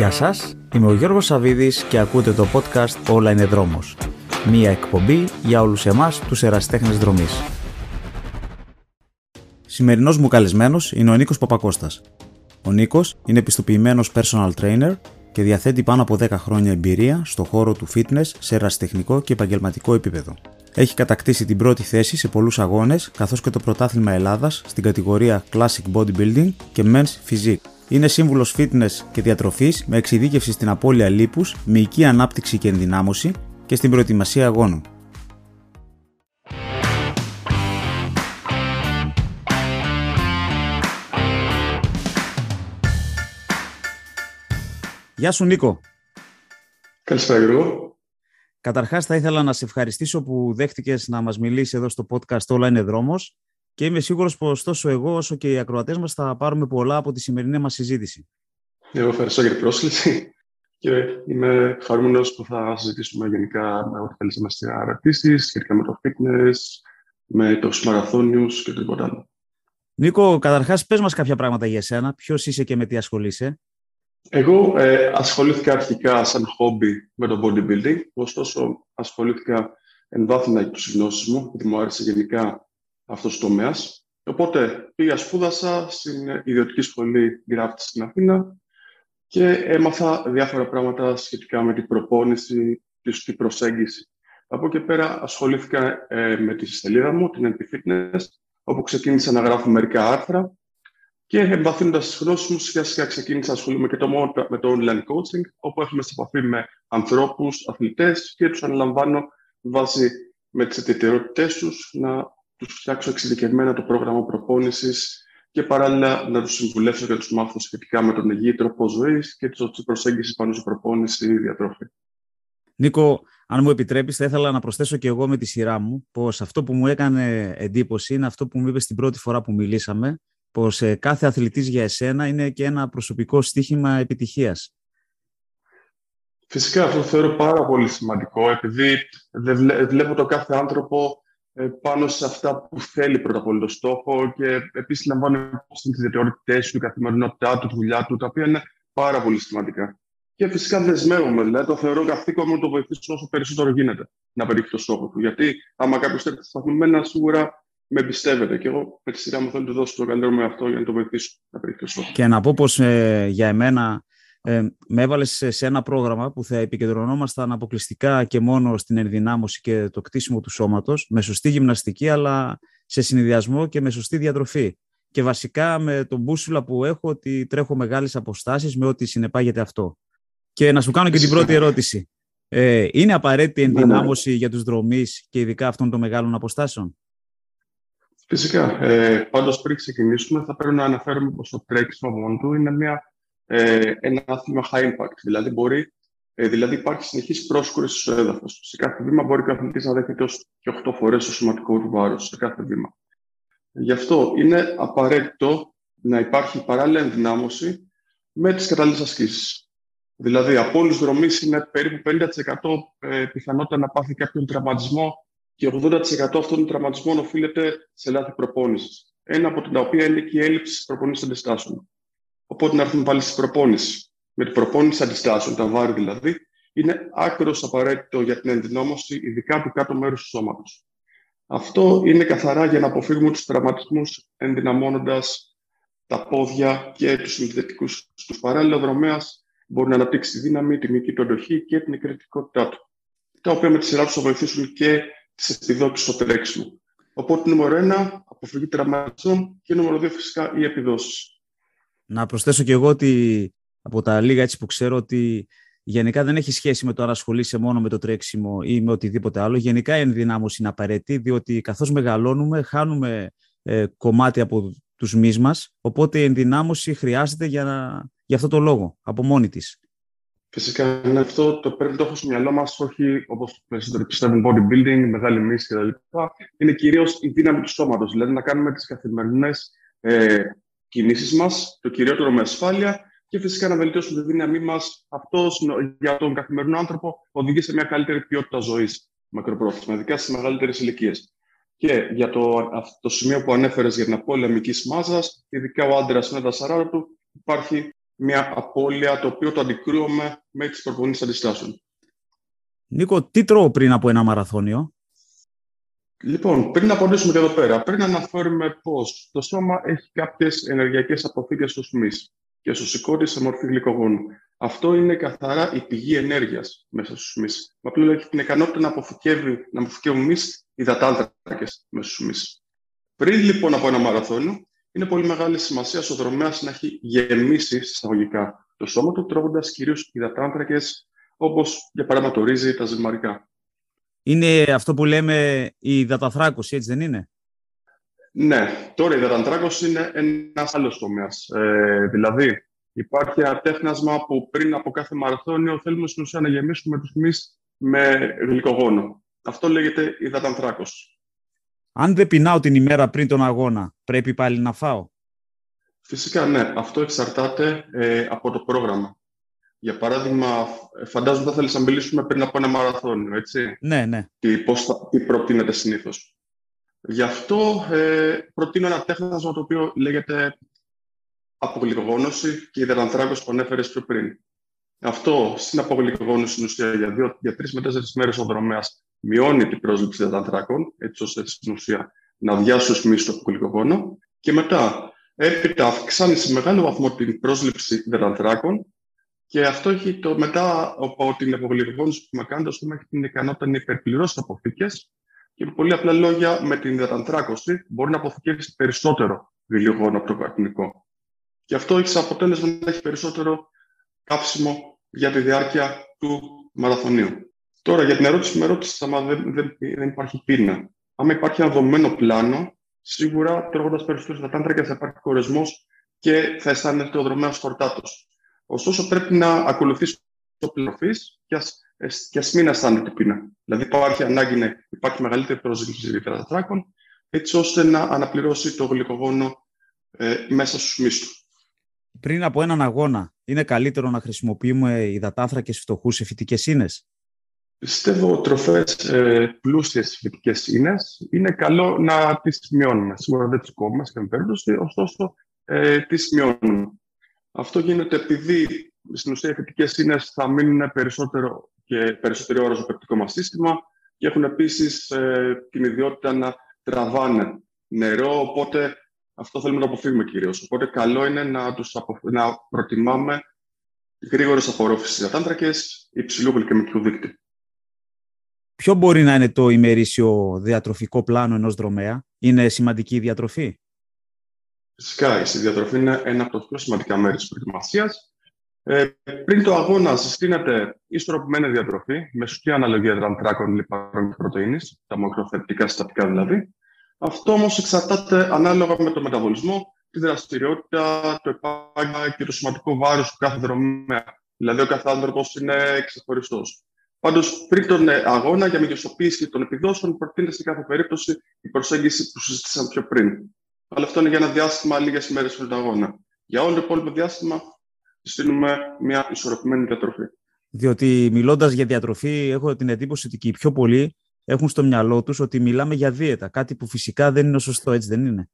Γεια σας, είμαι ο Γιώργος Σαβίδης και ακούτε το podcast «Όλα είναι δρόμος». Μία εκπομπή για όλους εμάς τους εραστέχνες δρομής. Σημερινός μου καλεσμένος είναι ο Νίκος Παπακώστας. Ο Νίκος είναι επιστοποιημένος personal trainer και διαθέτει πάνω από 10 χρόνια εμπειρία στο χώρο του fitness σε ερασιτεχνικό και επαγγελματικό επίπεδο. Έχει κατακτήσει την πρώτη θέση σε πολλούς αγώνες καθώς και το πρωτάθλημα Ελλάδας στην κατηγορία Classic Bodybuilding και Men's Physique. Είναι σύμβουλος fitness και διατροφής με εξειδίκευση στην απώλεια λίπους, μυϊκή ανάπτυξη και ενδυνάμωση και στην προετοιμασία αγώνων. Γεια σου Νίκο. Καλησπέρα Γιώργο. Καταρχάς θα ήθελα να σε ευχαριστήσω που δέχτηκες να μας μιλήσεις εδώ στο podcast «Όλα είναι δρόμος» και είμαι σίγουρος πως τόσο εγώ όσο και οι ακροατές μας θα πάρουμε πολλά από τη σημερινή μας συζήτηση. Εγώ ευχαριστώ για την πρόσκληση και είμαι χαρούμενος που θα συζητήσουμε γενικά με ό,τι θέλεις να στην ερωτήσει σχετικά με το fitness, με τους μαραθώνιους και τίποτα άλλο. Νίκο, καταρχάς πες μας κάποια πράγματα για εσένα. Ποιος είσαι και με τι ασχολείσαι; Εγώ ε, ασχολήθηκα αρχικά σαν χόμπι με το bodybuilding, ωστόσο ασχολήθηκα εμβάθυνα για τους γνώσεις μου, γιατί μου άρεσε γενικά αυτός ο τομέας. Οπότε πήγα σπούδασα στην ιδιωτική σχολή Graft στην Αθήνα και έμαθα διάφορα πράγματα σχετικά με την προπόνηση και την προσέγγιση. Από εκεί πέρα ασχολήθηκα ε, με τη σελίδα μου, την NP Fitness, όπου ξεκίνησα να γράφω μερικά άρθρα και εμβαθύνοντας τις γνώσεις μου, σιγά σιγά ξεκίνησα να ασχολούμαι και το, με το online coaching, όπου έχουμε σε επαφή με ανθρώπους, αθλητές και τους αναλαμβάνω βάσει με τις ιδιαιτερότητές τους να τους φτιάξω εξειδικευμένα το πρόγραμμα προπόνησης και παράλληλα να τους συμβουλεύσω και τους μάθω σχετικά με τον υγιή τρόπο ζωής και τη προσέγγιση πάνω σε προπόνηση ή διατροφή. Νίκο, αν μου επιτρέπεις, θα ήθελα να προσθέσω και εγώ με τη σειρά μου πως αυτό που μου έκανε εντύπωση είναι αυτό που μου είπες την πρώτη φορά που μιλήσαμε, πως ε, κάθε αθλητής για εσένα είναι και ένα προσωπικό στίχημα επιτυχίας. Φυσικά αυτό το θεωρώ πάρα πολύ σημαντικό, επειδή δεν βλέπω το κάθε άνθρωπο ε, πάνω σε αυτά που θέλει πρώτα απ' όλο το στόχο και επίσης λαμβάνω υπόψη τις ιδιαιτερότητές του, η καθημερινότητά του, τη δουλειά του, τα οποία είναι πάρα πολύ σημαντικά. Και φυσικά δεσμεύομαι, δηλαδή το θεωρώ καθήκον μου να το βοηθήσω όσο περισσότερο γίνεται να πετύχει το στόχο του. Γιατί άμα κάποιος θέλει σταθμιμένα, σίγουρα με εμπιστεύεται. Και εγώ με τη σειρά μου θέλω να του δώσω το καλύτερο με αυτό για να το βοηθήσω να πετύχει το στόχο. Και να πω πως ε, για εμένα ε, με έβαλες σε, ένα πρόγραμμα που θα επικεντρωνόμασταν αποκλειστικά και μόνο στην ενδυνάμωση και το κτίσιμο του σώματος, με σωστή γυμναστική, αλλά σε συνδυασμό και με σωστή διατροφή. Και βασικά με τον μπούσουλα που έχω ότι τρέχω μεγάλες αποστάσεις με ό,τι συνεπάγεται αυτό. Και να σου κάνω και την πρώτη ερώτηση. Ε, είναι απαραίτητη ναι, ναι. ενδυνάμωση για τους δρομείς και ειδικά αυτών των μεγάλων αποστάσεων; Φυσικά. Ε, πάντως πριν ξεκινήσουμε θα πρέπει να αναφέρουμε πως το τρέξιμο μόνο του είναι μια ε, ένα άθλημα high impact. Δηλαδή, μπορεί, ε, δηλαδή υπάρχει συνεχής πρόσκουρηση στο έδαφος. Σε κάθε βήμα μπορεί ο αθλητής να δέχεται έως και 8 φορές το σωματικό του βάρος σε κάθε βήμα. Γι' αυτό είναι απαραίτητο να υπάρχει παράλληλα ενδυνάμωση με τις κατάλληλες ασκήσεις. Δηλαδή, από όλου του δρομή είναι περίπου 50% ε, πιθανότητα να πάθει κάποιον τραυματισμό και 80% αυτών των τραυματισμών οφείλεται σε λάθη προπόνησης. Ένα από τα οποία είναι και η έλλειψη προπονήσεων αντιστάσεων. Οπότε να έρθουμε πάλι στην προπόνηση. Με την προπόνηση αντιστάσεων, τα βάρη δηλαδή, είναι άκρος απαραίτητο για την ενδυνόμωση, ειδικά του κάτω μέρου του σώματος. Αυτό είναι καθαρά για να αποφύγουμε τους τραυματισμούς, ενδυναμώνοντας τα πόδια και τους συνδετικούς του. Παράλληλα, ο δρομέας μπορεί να αναπτύξει τη δύναμη, τη μυϊκή του αντοχή και την εκρητικότητά του. Τα οποία με τη σειρά τους θα βοηθήσουν και τις επιδόξει στο τρέξιμο. Οπότε, νούμερο 1, αποφυγή τραυματισμών και νούμερο 2, φυσικά, οι επιδόσεις. Να προσθέσω και εγώ ότι από τα λίγα έτσι που ξέρω ότι γενικά δεν έχει σχέση με το αν ασχολείσαι μόνο με το τρέξιμο ή με οτιδήποτε άλλο. Γενικά η ενδυνάμωση είναι απαραίτητη, διότι καθώς μεγαλώνουμε χάνουμε ε, κομμάτι από τους μυς μας, οπότε η ενδυνάμωση χρειάζεται για, να, για αυτό το λόγο, από μόνη της. Φυσικά είναι αυτό το πρέπει να το έχω στο μυαλό μας, όχι όπως περισσότεροι πιστεύουν bodybuilding, μεγάλη μίση κτλ. Είναι κυρίως η δύναμη του σώματος. Δηλαδή να κάνουμε τις καθημερινές ε, κινήσεις μας, το κυριότερο με ασφάλεια και φυσικά να βελτιώσουμε τη δύναμή μας. Αυτός για τον καθημερινό άνθρωπο οδηγεί σε μια καλύτερη ποιότητα ζωής μακροπρόθεσμα, ειδικά στις μεγαλύτερες ηλικίες. Και για το, το σημείο που ανέφερες για την απώλεια μυκής μάζας, ειδικά ο άντρας με τα 40 του, υπάρχει μια απώλεια το οποίο το αντικρούουμε με τις προπονήσεις αντιστάσεων. Νίκο, τι τρώω πριν από ένα μαραθώνιο; Λοιπόν, πριν να απαντήσουμε και εδώ πέρα, πριν να αναφέρουμε πώς το σώμα έχει κάποιες ενεργειακές αποθήκες στους μυς και στο σηκώτη σε μορφή γλυκογόνου. Αυτό είναι καθαρά η πηγή ενέργειας μέσα στους μυς. Με απλό έχει την ικανότητα να αποθηκεύει, να αποθηκεύουν μυς υδατάνθρακες μέσα στους μυς. Πριν λοιπόν από ένα μαραθώνιο, είναι πολύ μεγάλη σημασία στο δρομέας να έχει γεμίσει συσταγωγικά το σώμα του, τρώγοντας κυρίως υδατάνθρακες, όπως για παράδειγμα το ρύζι, τα ζυμαρικά. Είναι αυτό που λέμε η υδαταθράκωση, έτσι δεν είναι; Ναι, τώρα η υδατανθράκωση είναι ένας άλλος τομέας. Ε, δηλαδή, υπάρχει ένα τέχνασμα που πριν από κάθε μαραθώνιο θέλουμε στην ουσία να γεμίσουμε τους μυ με γλυκογόνο. Αυτό λέγεται υδατανθράκωση. Αν δεν πεινάω την ημέρα πριν τον αγώνα, πρέπει πάλι να φάω; Φυσικά ναι, αυτό εξαρτάται ε, από το πρόγραμμα. Για παράδειγμα, φαντάζομαι θα θέλεις να μιλήσουμε πριν από ένα μαραθώνιο, έτσι; Ναι, ναι. Τι, πώς θα, τι προτείνεται συνήθως; Γι' αυτό ε, προτείνω ένα τέχνασμα το οποίο λέγεται απογλυκογόνωση και υδερανθράκωση που ανέφερε πιο πριν. Αυτό στην απογλυκογόνωση στην ουσία για, δύο, για τρεις με τέσσερις μέρες ο δρομέας μειώνει την πρόσληψη υδατανθράκων, έτσι ώστε στην ουσία να αδειάσει ο στο απογλυκογόνο. Και μετά, έπειτα αυξάνει σε μεγάλο βαθμό την πρόσληψη υδατανθράκων και αυτό έχει το μετά από την απογλυκογόνωση που με κάνει, το στόμα έχει την ικανότητα να υπερπληρώσει αποθήκες και με πολύ απλά λόγια, με την υδατανθράκωση μπορεί να αποθηκεύσει περισσότερο γλυκογόνο από το καρπινικό. Και αυτό έχει σαν αποτέλεσμα να έχει περισσότερο κάψιμο για τη διάρκεια του μαραθωνίου. Τώρα, για την ερώτηση που με ρώτησες, άμα δεν, δεν, δεν υπάρχει πείνα. Άμα υπάρχει ένα δομημένο πλάνο, σίγουρα τρώγοντας περισσότερο υδατάνθρακα θα υπάρχει κορεσμός και θα αισθάνεται ο δρομέας φορτάτος. Ωστόσο, πρέπει να ακολουθήσει το πληροφή και ας και ας μην αισθάνεται πείνα. Δηλαδή, υπάρχει ανάγκη να υπάρχει μεγαλύτερη προσήλωση υδατάνθρακων, έτσι ώστε να αναπληρώσει το γλυκογόνο ε, μέσα στους μύστου. Πριν από έναν αγώνα, είναι καλύτερο να χρησιμοποιούμε υδατάνθρακες φτωχούς σε φυτικές ίνες; Πιστεύω τροφές ε, πλούσιες σε φυτικές ίνες είναι καλό να τις μειώνουμε. Σίγουρα δεν τις κόβουμε σε καμία περίπτωση, ωστόσο ε, τις μειώνουμε. Αυτό γίνεται επειδή στην ουσία οι φυτικές ίνες θα μείνουν περισσότερο και περισσότερη ώρα στο πεπτικό μας σύστημα και έχουν επίσης ε, την ιδιότητα να τραβάνε νερό, οπότε αυτό θέλουμε να αποφύγουμε κυρίως. Οπότε καλό είναι να, τους να προτιμάμε γρήγορες απορρόφησεις υδατάνθρακες υψηλού γλυκαιμικού δείκτη. Ποιο μπορεί να είναι το ημερήσιο διατροφικό πλάνο ενός δρομέα; Είναι σημαντική η διατροφή; Φυσικά, η διατροφή είναι ένα από τα πιο σημαντικά μέρη της προετοιμασίας. Ε, πριν το αγώνα συστήνεται ισορροπημένη διατροφή με σωστή αναλογία δραντράκων, λιπαρών και πρωτεΐνης, τα μακροθετικά συστατικά δηλαδή. Αυτό όμως εξαρτάται ανάλογα με το μεταβολισμό, τη δραστηριότητα, το επάγγελμα και το σημαντικό βάρος του κάθε δρομέα. Δηλαδή, ο κάθε άνθρωπος είναι ξεχωριστός. Πάντως, πριν τον ε, αγώνα για μεγιστοποίηση των επιδόσεων, προτείνεται σε κάθε περίπτωση η προσέγγιση που συζήτησαμε πιο πριν. Αλλά αυτό είναι για ένα διάστημα λίγες μέρε πριν τον αγώνα. Για όλο το υπόλοιπο διάστημα, συστήνουμε μια ισορροπημένη διατροφή. Διότι μιλώντας για διατροφή, έχω την εντύπωση ότι και οι πιο πολλοί έχουν στο μυαλό τους ότι μιλάμε για δίαιτα, κάτι που φυσικά δεν είναι σωστό, έτσι δεν είναι;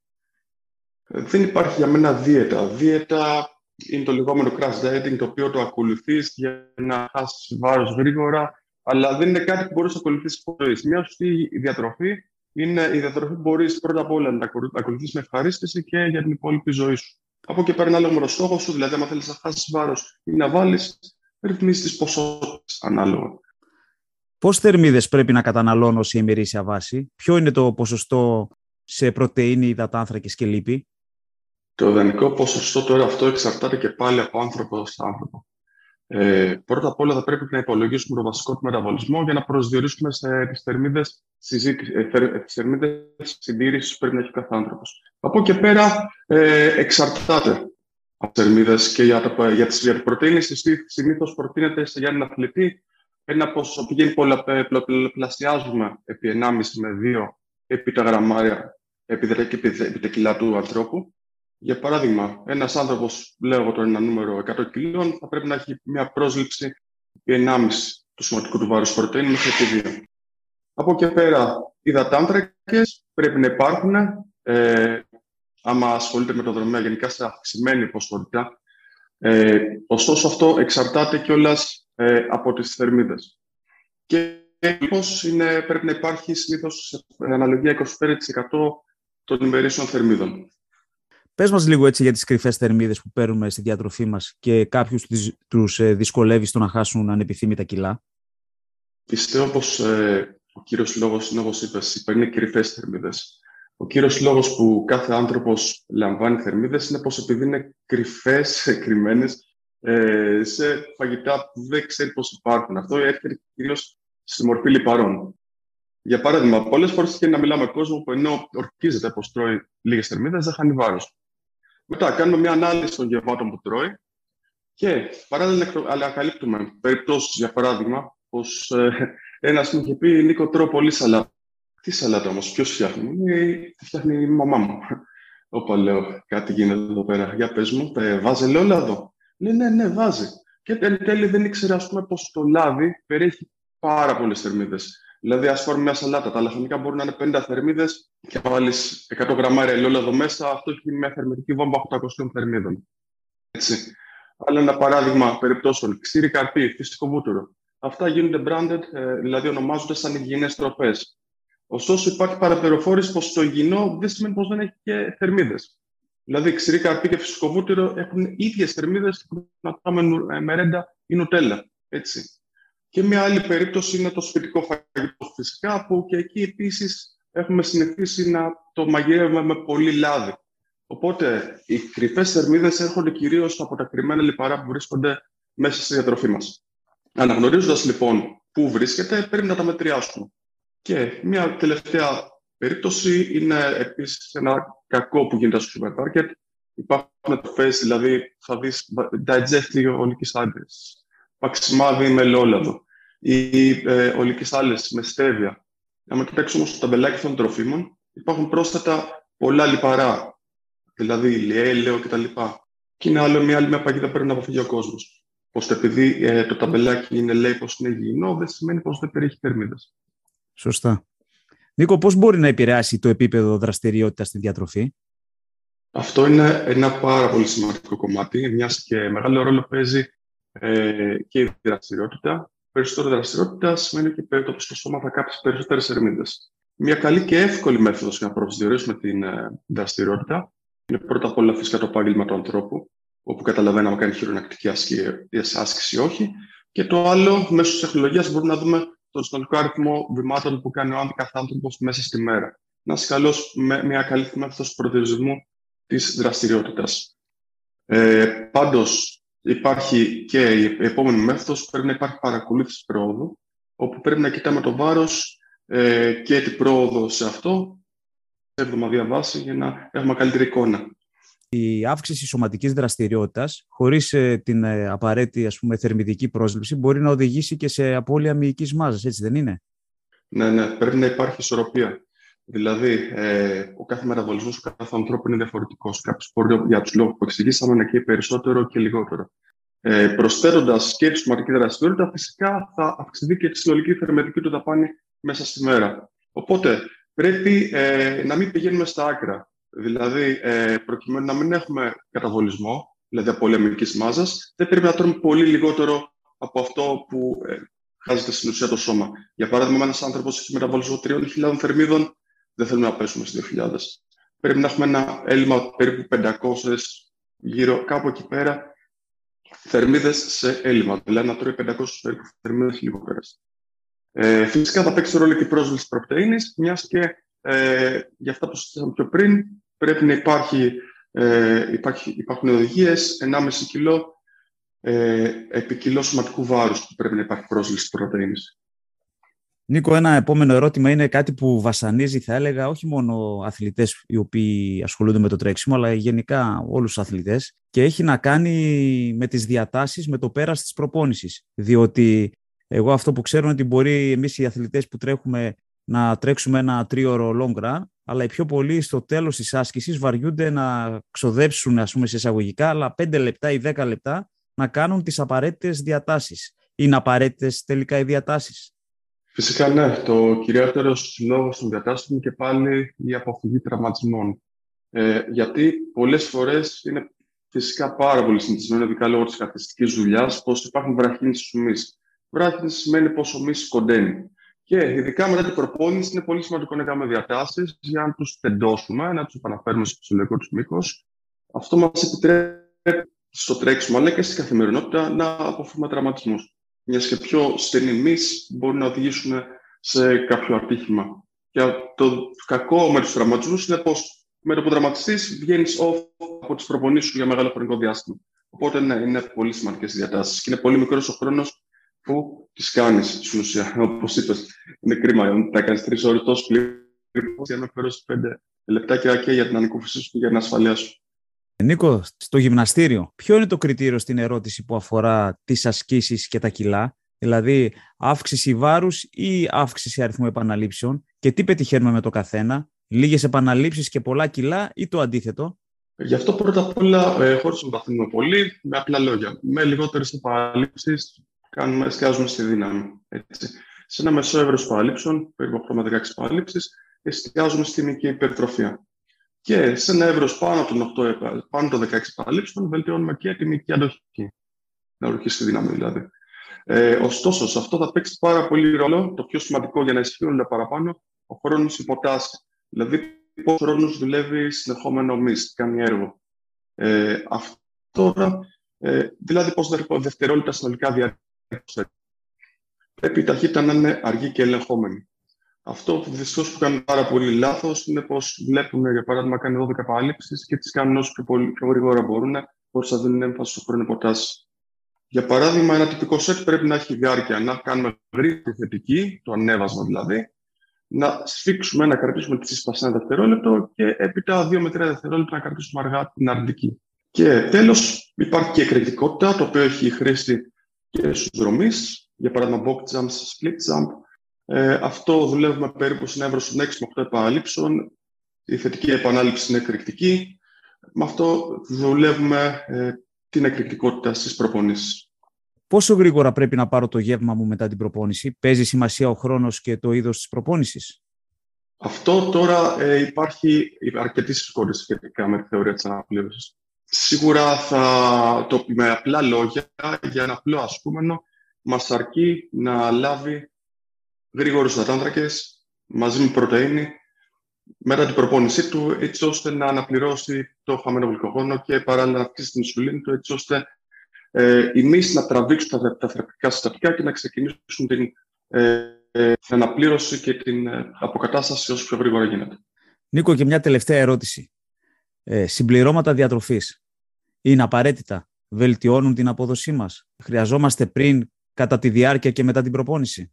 Ε, δεν υπάρχει για μένα δίαιτα. Δίαιτα είναι το λεγόμενο crash dieting, το οποίο το ακολουθείς για να χάσεις βάρος γρήγορα, αλλά δεν είναι κάτι που μπορείς να ακολουθήσεις χωρίς. Μια σωστή διατροφή είναι η διατροφή που μπορείς πρώτα απ' όλα να ακολουθήσεις με ευχαρίστηση και για την υπόλοιπη ζωή σου. Από εκεί πέρα ένα άλλο στόχο σου, δηλαδή, αν θέλεις να χάσεις βάρος ή να βάλεις, ρυθμίσεις τις ποσότητες ανάλογα. Πώς θερμίδες πρέπει να καταναλώνω σε ημερήσια βάση, Ποιο είναι το ποσοστό σε πρωτεΐνη, υδατάνθρακες και λίπη; Το ιδανικό ποσοστό τώρα αυτό εξαρτάται και πάλι από άνθρωπο σε άνθρωπο. Ε, πρώτα απ' όλα θα πρέπει να υπολογίσουμε το βασικό του μεταβολισμό για να προσδιορίσουμε τις θερμίδες συντήρησης που πρέπει να έχει κάθε άνθρωπος. Από εκεί πέρα ε, εξαρτάται από τις θερμίδες και για, τα, για τις πρωτενε. Συνήθως προτείνεται για έναν αθλητή ένα ποσοστό πηγαίνει πολλαπλασιάζουμε επί 1,5 με 2 επί τα γραμμάρια επί και επί τα κιλά του ανθρώπου. Για παράδειγμα, ένας άνθρωπος, λέω εγώ τώρα ένα νούμερο 100 κιλών, θα πρέπει να έχει μια πρόσληψη επί 1,5 του σωματικού του βάρους πρωτεΐνη μέχρι επί 2. Από εκεί πέρα, οι δατάνθρακες πρέπει να υπάρχουν. Ε, άμα ασχολείται με το δρομέα γενικά σε αυξημένη ποσότητα, Ε, ωστόσο, αυτό εξαρτάται κιόλας ε, από τις θερμίδες. Και λοιπόν, είναι, πρέπει να υπάρχει συνήθως αναλογία 25% των ημερήσεων θερμίδων. Πες μας λίγο έτσι για τις κρυφές θερμίδες που παίρνουμε στη διατροφή μας και κάποιους τους ε, δυσκολεύεις στο να χάσουν ανεπιθύμητα κιλά. Πιστεύω πως ε, ο κύριος λόγος είναι όπως είπες, είναι κρυφές θερμίδες. Ο κύριος λόγος που κάθε άνθρωπος λαμβάνει θερμίδες είναι πως επειδή είναι κρυφές, κρυμμένες ε, σε φαγητά που δεν ξέρει πώς υπάρχουν. Αυτό έρχεται κυρίως στη μορφή λιπαρών. Για παράδειγμα, πολλές φορές και να μιλάμε με κόσμο που ενώ ορκίζεται πως τρώει λίγες θερμίδες, δεν χάνει βάρος. Μετά κάνουμε μια ανάλυση των γευμάτων που τρώει και παράλληλα ανακαλύπτουμε περιπτώσεις, για παράδειγμα, πως ε, ένας μου είχε πει Νίκο, τρώω πολύ σαλάτα. Τι σαλάτα όμως, ποιος φτιάχνει, Λέει, τη φτιάχνει η μαμά μου. Όπα λέω, κάτι γίνεται εδώ πέρα. Για πες μου, ε, βάζει ελαιόλαδο. Λέει, ναι, ναι, βάζει. Και εν τέλει δεν ήξερε, ας πούμε, πως το λάδι περιέχει πάρα πολλές θερμίδες. Δηλαδή, ας πάρουμε μια σαλάτα. Τα λαχανικά μπορούν να είναι 50 θερμίδες και να βάλεις 100 γραμμάρια ελαιόλαδο μέσα. Αυτό έχει μια θερμιδική βόμβα 800 θερμίδων. Έτσι. Άλλο ένα παράδειγμα περιπτώσεων. Ξύρι καρπί, φυσικό βούτυρο. Αυτά γίνονται branded, ε, δηλαδή ονομάζονται σαν υγιεινές τροπέ. Ωστόσο, υπάρχει παραπληροφόρηση πως το υγιεινό δεν σημαίνει πως δεν έχει και θερμίδες. Δηλαδή, ξηρή καρπί και φυσικό βούτυρο έχουν ίδιες θερμίδες που να πάμε μερέντα ή νουτέλα. Έτσι. Και μια άλλη περίπτωση είναι το σπιτικό φαγητό φυσικά, που και εκεί επίσης έχουμε συνηθίσει να το μαγειρεύουμε με πολύ λάδι. Οπότε οι κρυφές θερμίδες έρχονται κυρίως από τα κρυμμένα λιπαρά που βρίσκονται μέσα στη διατροφή μας. Αναγνωρίζοντας λοιπόν πού βρίσκεται, πρέπει να τα μετριάσουμε. Και μια τελευταία περίπτωση είναι επίσης ένα κακό που γίνεται στο σούπερ μάρκετ. Υπάρχουν τροφές, δηλαδή θα δεις digestive ολικής άντρες, παξιμάδι με ελαιόλαδο ή ε, ολικές άλες με στέβια. Αν κοιτάξουμε όμως το ταμπελάκι των τροφίμων, υπάρχουν πρόσθετα πολλά λιπαρά, δηλαδή ηλιέλαιο κτλ. Και είναι άλλο μια άλλη μια παγίδα που πρέπει να αποφύγει ο κόσμος. Ώστε επειδή ε, το ταμπελάκι είναι, λέει πως είναι υγιεινό, δεν σημαίνει πως δεν περιέχει θερμίδες. Σωστά. Νίκο, πώς μπορεί να επηρεάσει το επίπεδο δραστηριότητας στη διατροφή; Αυτό είναι ένα πάρα πολύ σημαντικό κομμάτι, μιας και μεγάλο ρόλο παίζει ε, και η δραστηριότητα περισσότερη δραστηριότητα σημαίνει ότι το στο σώμα θα κάψει περισσότερες ερμίδε. Μια καλή και εύκολη μέθοδος για να προσδιορίσουμε την ε, δραστηριότητα είναι πρώτα απ' όλα φυσικά το επάγγελμα του ανθρώπου, όπου καταλαβαίνουμε αν κάνει χειρονακτική άσκηση ή όχι. Και το άλλο, μέσω τη τεχνολογίας, μπορούμε να δούμε τον συνολικό αριθμό βημάτων που κάνει ο κάθε άνθρωπος μέσα στη μέρα. Να είσαι καλός με μια καλή μέθοδος προσδιορισμού της δραστηριότητας. Ε, Πάντως, Υπάρχει και η επόμενη μέθοδος, πρέπει να υπάρχει παρακολούθηση πρόοδου, όπου πρέπει να κοιτάμε το βάρος ε, και την πρόοδο σε αυτό, σε εβδομαδία βάση, για να έχουμε καλύτερη εικόνα. Η αύξηση σωματικής δραστηριότητας, χωρίς ε, την ε, απαραίτητη ας πούμε, θερμιδική πρόσληψη, μπορεί να οδηγήσει και σε απώλεια μυϊκής μάζας, έτσι δεν είναι; Ναι, ναι, πρέπει να υπάρχει ισορροπία. Δηλαδή, ε, ο κάθε μεταβολισμός του κάθε ανθρώπου είναι διαφορετικός. Κάποιο μπορεί για τους λόγους που εξηγήσαμε να καίει περισσότερο και λιγότερο. Ε, Προσθέτοντας και τη σωματική δραστηριότητα, φυσικά θα αυξηθεί και τη συνολική θερμετική του δαπάνη μέσα στη μέρα. Οπότε, πρέπει ε, να μην πηγαίνουμε στα άκρα. Δηλαδή, ε, προκειμένου να μην έχουμε καταβολισμό, δηλαδή απολεμική μάζας, δεν πρέπει να τρώμε πολύ λιγότερο από αυτό που ε, χρειάζεται στην ουσία το σώμα. Για παράδειγμα, ένας άνθρωπος έχει μεταβολισμό 3.000 θερμίδων, δεν θέλουμε να πέσουμε στις 2.000. Πρέπει να έχουμε ένα έλλειμμα περίπου 500 γύρω κάπου εκεί πέρα θερμίδες σε έλλειμμα. Δηλαδή να τρώει 500 περίπου θερμίδες λιγότερες. Ε, φυσικά θα παίξει ρόλο και η πρόσβαση πρωτεΐνης, μιας και ε, για αυτά που συζητήσαμε πιο πριν πρέπει να υπάρχει, ε, υπάρχει υπάρχουν οδηγίες 1,5 κιλό ε, επί κιλό σωματικού βάρους που πρέπει να υπάρχει πρόσβαση πρωτεΐνης. Νίκο, ένα επόμενο ερώτημα είναι κάτι που βασανίζει, θα έλεγα, όχι μόνο αθλητές οι οποίοι ασχολούνται με το τρέξιμο, αλλά γενικά όλους τους αθλητές και έχει να κάνει με τις διατάσεις, με το πέρας της προπόνησης. Διότι εγώ αυτό που ξέρω είναι ότι μπορεί εμείς οι αθλητές που τρέχουμε να τρέξουμε ένα τρίωρο long run, αλλά οι πιο πολλοί στο τέλος της άσκησης βαριούνται να ξοδέψουν, ας πούμε, σε εισαγωγικά, αλλά 5 λεπτά ή 10 λεπτά να κάνουν τις απαραίτητες διατάσεις. Είναι απαραίτητες τελικά οι διατάσεις. Φυσικά ναι, το κυριότερο λόγο των διατάσσεων και πάλι η αποφυγή τραυματισμών. Ε, γιατί πολλές φορές είναι φυσικά πάρα πολύ συνηθισμένο, ειδικά λόγω της καθιστική δουλειάς, πως υπάρχουν βραχύνσεις στους μυς. Βράχυνση σημαίνει πως ο μυς κοντένει. Και ειδικά μετά την προπόνηση είναι πολύ σημαντικό να κάνουμε διατάσεις για να τους τεντώσουμε, να τους επαναφέρουμε στο ψυχολογικό του μήκος. Αυτό μας επιτρέπει στο τρέξιμο αλλά και στην καθημερινότητα να αποφύγουμε τραυματισμούς. Μιας και πιο στενοί μυς μπορεί να οδηγήσουν σε κάποιο ατύχημα. Και το κακό με του τραυματισμού είναι πω με το που δραματιστεί, βγαίνεις off από τις προπονήσεις σου για μεγάλο χρονικό διάστημα. Οπότε ναι, είναι πολύ σημαντικές οι διατάσεις. Και είναι πολύ μικρός ο χρόνος που τις κάνεις στην ουσία. Όπως είπες, είναι κρίμα να κάνεις τρεις ώρες τόσο σκληρή για να πληρώσει πέντε λεπτάκια και για την ανακούφιση σου και για την ασφαλεία σου. Νίκο, στο γυμναστήριο, ποιο είναι το κριτήριο στην ερώτηση που αφορά τις ασκήσεις και τα κιλά, δηλαδή αύξηση βάρους ή αύξηση αριθμού επαναλήψεων; Και τι πετυχαίνουμε με το καθένα, λίγες επαναλήψεις και πολλά κιλά ή το αντίθετο; Γι' αυτό πρώτα απ' όλα, ε, χωρίς να βαθύνουμε πολύ, με απλά λόγια. Με λιγότερες επαναλήψεις, κάνουμε, εστιάζουμε στη δύναμη. Έτσι. Σε ένα μεσό εύρος επαναλήψεων, περίπου 8 με 16 επαναλήψεις, εστιάζουμε στη μικρή υπερτροφία. Και σε ένα εύρος πάνω των 8, πάνω των 16 επαναλήψεων, βελτιώνουμε και τη μικρή αντοχή. Να ορκίσει τη δύναμη δηλαδή. Ε, ωστόσο, σε αυτό θα παίξει πάρα πολύ ρόλο, το πιο σημαντικό για να ισχύουν παραπάνω, ο χρόνος υποτάσσει. Δηλαδή, πόσο χρόνος δουλεύει συνεχόμενο μυς, κάνει έργο. Ε, αυτό τώρα, ε, δηλαδή πόσο δευτερόλεπτα συνολικά διαρκεί. Πρέπει η ταχύτητα να είναι αργή και ελεγχόμενη. Αυτό που δυστυχώ που κάνουν πάρα πολύ λάθος είναι πως βλέπουν, για παράδειγμα, κάνει 12 επαλήψει και τις κάνουν όσο πιο, πολύ, πιο γρήγορα μπορούν, χωρίς να δίνουν έμφαση στο χρόνο υποτάσει. Για παράδειγμα, ένα τυπικό σετ πρέπει να έχει διάρκεια. Να κάνουμε γρήγορη θετική, το ανέβασμα δηλαδή, να σφίξουμε, να κρατήσουμε τη σύσπαση ένα δευτερόλεπτο και έπειτα δύο με τρία δευτερόλεπτα να κρατήσουμε αργά την αρνητική. Και τέλος, υπάρχει και εκρηκτικότητα, το οποίο έχει χρήση και στους δρομείς, για παράδειγμα box jumps, split jump. Ε, αυτό δουλεύουμε περίπου στην εύρο των 6 με 8 επαναλήψεων. Η θετική επανάληψη είναι εκρηκτική. Με αυτό δουλεύουμε ε, την εκρηκτικότητα στις προπονήσεις. Πόσο γρήγορα πρέπει να πάρω το γεύμα μου μετά την προπόνηση, παίζει σημασία ο χρόνος και το είδος της προπόνησης; Αυτό τώρα ε, υπάρχει αρκετή συζήτηση σχετικά με τη θεωρία της αναπλήρωσης. Σίγουρα θα το με απλά λόγια για ένα απλό ασκούμενο μας αρκεί να λάβει γρήγορους υδατάνθρακες μαζί με πρωτεΐνη μετά την προπόνησή του, έτσι ώστε να αναπληρώσει το χαμένο γλυκογόνο και παράλληλα να αυξήσει την ισουλίνη του, έτσι ώστε ε, οι μυς να τραβήξουν τα, τα θεραπευτικά συστατικά και να ξεκινήσουν την, ε, ε, την αναπλήρωση και την ε, αποκατάσταση όσο πιο γρήγορα γίνεται. Νίκο, και μια τελευταία ερώτηση. Ε, συμπληρώματα διατροφής είναι απαραίτητα, βελτιώνουν την απόδοσή μας; Χρειαζόμαστε πριν, κατά τη διάρκεια και μετά την προπόνηση;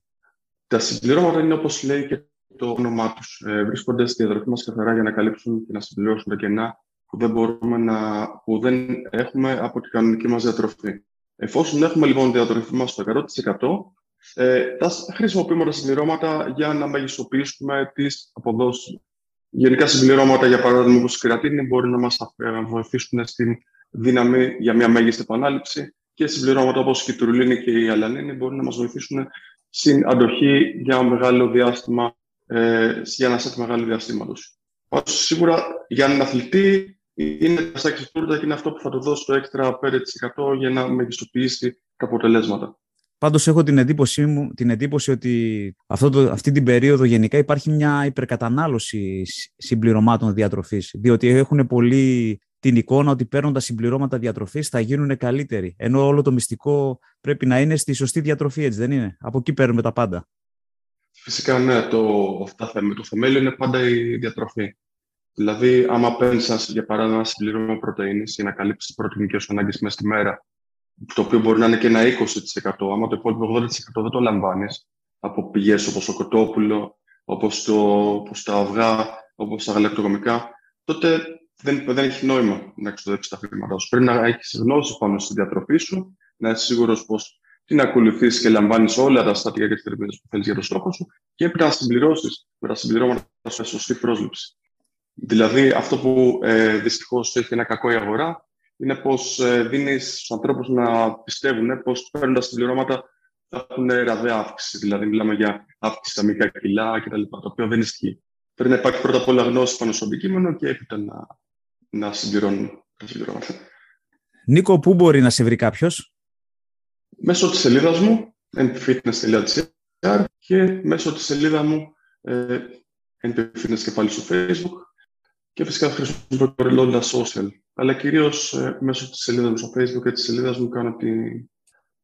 Τα συμπληρώματα είναι όπως λέει και το όνομά τους. Ε, βρίσκονται στη διατροφή μας καθαρά για να καλύψουν και να συμπληρώσουν τα κενά που δεν, μπορούμε να, που δεν έχουμε από την κανονική μας διατροφή. Εφόσον έχουμε λοιπόν τη διατροφή μας στο 100%, ε, τα χρησιμοποιούμε τα συμπληρώματα για να μεγιστοποιήσουμε τις αποδόσεις. Γενικά συμπληρώματα, για παράδειγμα, όπως η κρατίνη, μπορεί να μας βοηθήσουν στην δύναμη για μια μέγιστη επανάληψη και συμπληρώματα όπως η τουρλίνη και η αλανίνη μπορούν να μας βοηθήσουν στην αντοχή για μεγάλο διάστημα ε, για ένα σετ μεγάλου διαστήματος. Σίγουρα για έναν αθλητή είναι τα στάξη τούρτα και είναι αυτό που θα του δώσει το έξτρα 5% για να μεγιστοποιήσει τα αποτελέσματα. Πάντως, έχω την εντύπωση, μου, την εντύπωση ότι αυτό το, αυτή την περίοδο γενικά υπάρχει μια υπερκατανάλωση συμπληρωμάτων διατροφής. Διότι έχουν πολύ την εικόνα ότι παίρνοντας συμπληρώματα διατροφής θα γίνουν καλύτεροι. Ενώ όλο το μυστικό πρέπει να είναι στη σωστή διατροφή, έτσι δεν είναι; Από εκεί παίρνουμε τα πάντα. Φυσικά ναι, το, το θεμέλιο είναι πάντα η διατροφή. Δηλαδή, άμα παίρνεις για παράδειγμα ένα συμπλήρωμα πρωτενη για να καλύψεις τις πρωτεϊνικές σου ανάγκες μέσα στη μέρα, το οποίο μπορεί να είναι και ένα 20%, άμα το υπόλοιπο 80% δεν το λαμβάνεις από πηγές όπως το κοτόπουλο, όπως τα αυγά, όπως τα γαλακτοκομικά, τότε δεν, δεν έχει νόημα να εξοδέψει τα χρήματά σου. Πρέπει να έχεις γνώση πάνω στη διατροφή σου, να είσαι σίγουρος πως την ακολουθείς και λαμβάνεις όλα τα στατικά και τις θεραπείες που θέλεις για το στόχο σου και έπειτα να συμπληρώσεις με τα συμπληρώματα σε σωστή πρόσληψη. Δηλαδή, αυτό που ε, δυστυχώς έχει ένα κακό η αγορά είναι πως ε, δίνεις στους ανθρώπους να πιστεύουν πως παίρνοντας συμπληρώματα θα έχουν ραδέα αύξηση. Δηλαδή, μιλάμε για αύξηση στα μικρά κιλά κτλ. Το οποίο δεν ισχύει. Πρέπει να υπάρχει πρώτα απ' όλα γνώση πάνω στο αντικείμενο και έπειτα να, να συμπληρώνουν τα συμπληρώματα. Νίκο, πού μπορεί να σε βρει κάποιος, Μέσω της σελίδας μου, npfitness.gr και μέσω της σελίδα μου ε, npfitness και πάλι στο facebook και φυσικά χρησιμοποιώ το ρελόντα social. Αλλά κυρίως ε, μέσω της σελίδας μου στο facebook και της σελίδας μου κάνω τη,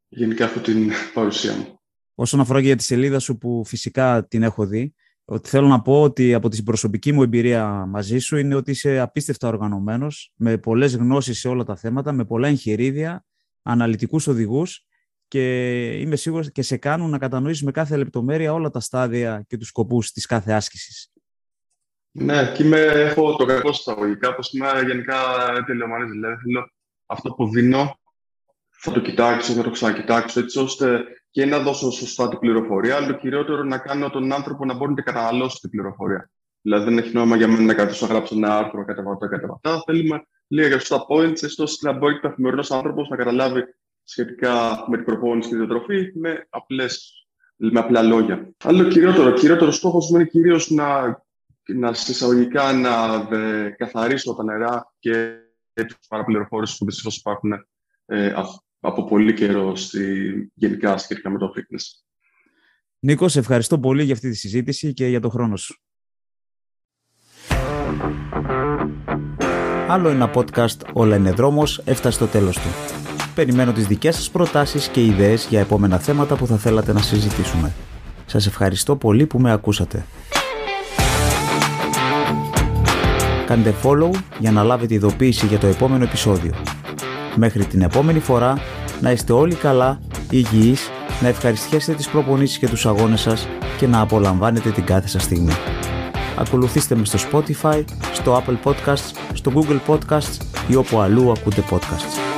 γενικά αυτή την παρουσία μου. Όσον αφορά για τη σελίδα σου που φυσικά την έχω δει, ότι θέλω να πω ότι από την προσωπική μου εμπειρία μαζί σου είναι ότι είσαι απίστευτα οργανωμένος, με πολλές γνώσεις σε όλα τα θέματα, με πολλά εγχειρίδια, αναλυτικούς οδηγούς και είμαι σίγουρος και σε κάνουν να κατανοήσεις με κάθε λεπτομέρεια όλα τα στάδια και τους σκοπούς της κάθε άσκησης. Ναι, και είμαι, έχω το κακό αγωγικά, πως είμαι γενικά τελειωμανής, δηλαδή θέλω αυτό που δίνω θα το κοιτάξω, θα το ξανακοιτάξω, έτσι ώστε και να δώσω σωστά την πληροφορία, αλλά το κυριότερο να κάνω τον άνθρωπο να μπορεί να καταναλώσει την πληροφορία. Δηλαδή, δεν έχει νόημα για μένα να καθίσω να γράψω ένα άρθρο κατεβατά κατεβατά. Θέλουμε λίγα σωστά points, έτσι ώστε να μπορεί ο καθημερινός άνθρωπος να καταλάβει σχετικά με την προπόνηση και τη διατροφή με, απλές, με απλά λόγια. Αλλά το κυριότερο, κυριότερος στόχος μου είναι κυρίως να, να συσσαγωγικά να δε, καθαρίσω τα νερά και τις παραπληροφόρηση που δυστυχώς υπάρχουν ε, από πολύ καιρό στη, γενικά σχετικά με το fitness. Νίκος, σε ευχαριστώ πολύ για αυτή τη συζήτηση και για τον χρόνο σου. Άλλο ένα podcast «Όλα είναι δρόμος» έφτασε στο τέλος του. Περιμένω τις δικές σας προτάσεις και ιδέες για επόμενα θέματα που θα θέλατε να συζητήσουμε. Σας ευχαριστώ πολύ που με ακούσατε. Κάντε follow για να λάβετε ειδοποίηση για το επόμενο επεισόδιο. Μέχρι την επόμενη φορά, να είστε όλοι καλά, υγιείς, να ευχαριστιέσετε τις προπονήσεις και τους αγώνες σας και να απολαμβάνετε την κάθε σας στιγμή. Ακολουθήστε με στο Spotify, στο Apple Podcasts, στο Google Podcasts ή όπου αλλού ακούτε podcasts.